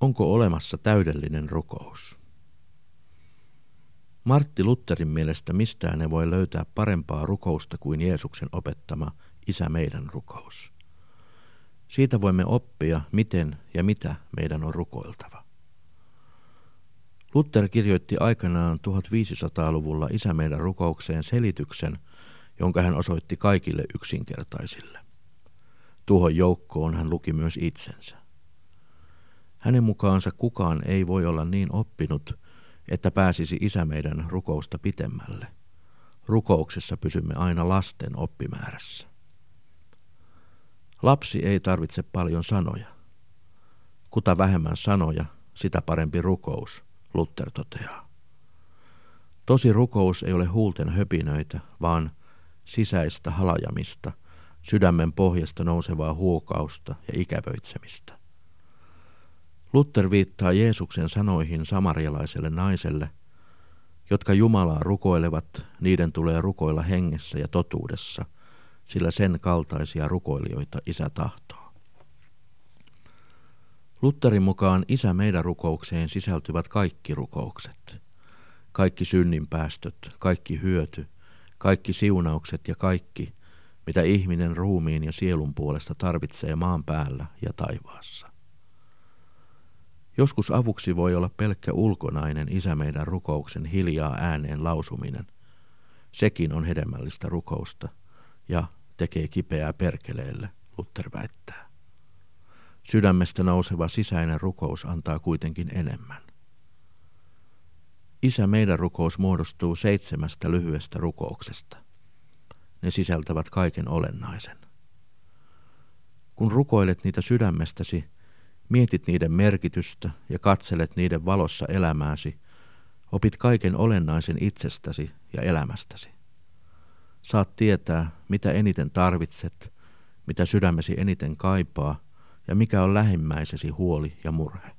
Onko olemassa täydellinen rukous? Martti Lutherin mielestä mistään ei voi löytää parempaa rukousta kuin Jeesuksen opettama Isä meidän rukous. Siitä voimme oppia, miten ja mitä meidän on rukoiltava. Luther kirjoitti aikanaan 1500-luvulla Isä meidän rukoukseen selityksen, jonka hän osoitti kaikille yksinkertaisille. Tuohon joukkoon hän luki myös itsensä. Hänen mukaansa kukaan ei voi olla niin oppinut, että pääsisi isä meidän rukousta pitemmälle. Rukouksessa pysymme aina lasten oppimäärässä. Lapsi ei tarvitse paljon sanoja. Kuta vähemmän sanoja, sitä parempi rukous, Luther toteaa. Tosi rukous ei ole huulten höpinöitä, vaan sisäistä halajamista, sydämen pohjasta nousevaa huokausta ja ikävöitsemistä. Luther viittaa Jeesuksen sanoihin samarialaiselle naiselle, jotka Jumalaa rukoilevat, niiden tulee rukoilla hengessä ja totuudessa, sillä sen kaltaisia rukoilijoita isä tahtoo. Lutherin mukaan isä meidän rukoukseen sisältyvät kaikki rukoukset, kaikki synninpäästöt, kaikki hyöty, kaikki siunaukset ja kaikki, mitä ihminen ruumiin ja sielun puolesta tarvitsee maan päällä ja taivaassa. Joskus avuksi voi olla pelkkä ulkonainen isä meidän rukouksen hiljaa ääneen lausuminen. Sekin on hedelmällistä rukousta ja tekee kipeää perkeleelle, Luther väittää. Sydämestä nouseva sisäinen rukous antaa kuitenkin enemmän. Isä meidän rukous muodostuu seitsemästä lyhyestä rukouksesta. Ne sisältävät kaiken olennaisen. Kun rukoilet niitä sydämestäsi, Mietit niiden merkitystä ja katselet niiden valossa elämääsi, opit kaiken olennaisen itsestäsi ja elämästäsi. Saat tietää, mitä eniten tarvitset, mitä sydämesi eniten kaipaa ja mikä on lähimmäisesi huoli ja murhe.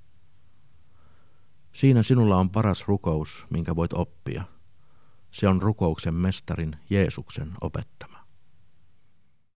Siinä sinulla on paras rukous, minkä voit oppia. Se on rukouksen mestarin Jeesuksen opettama.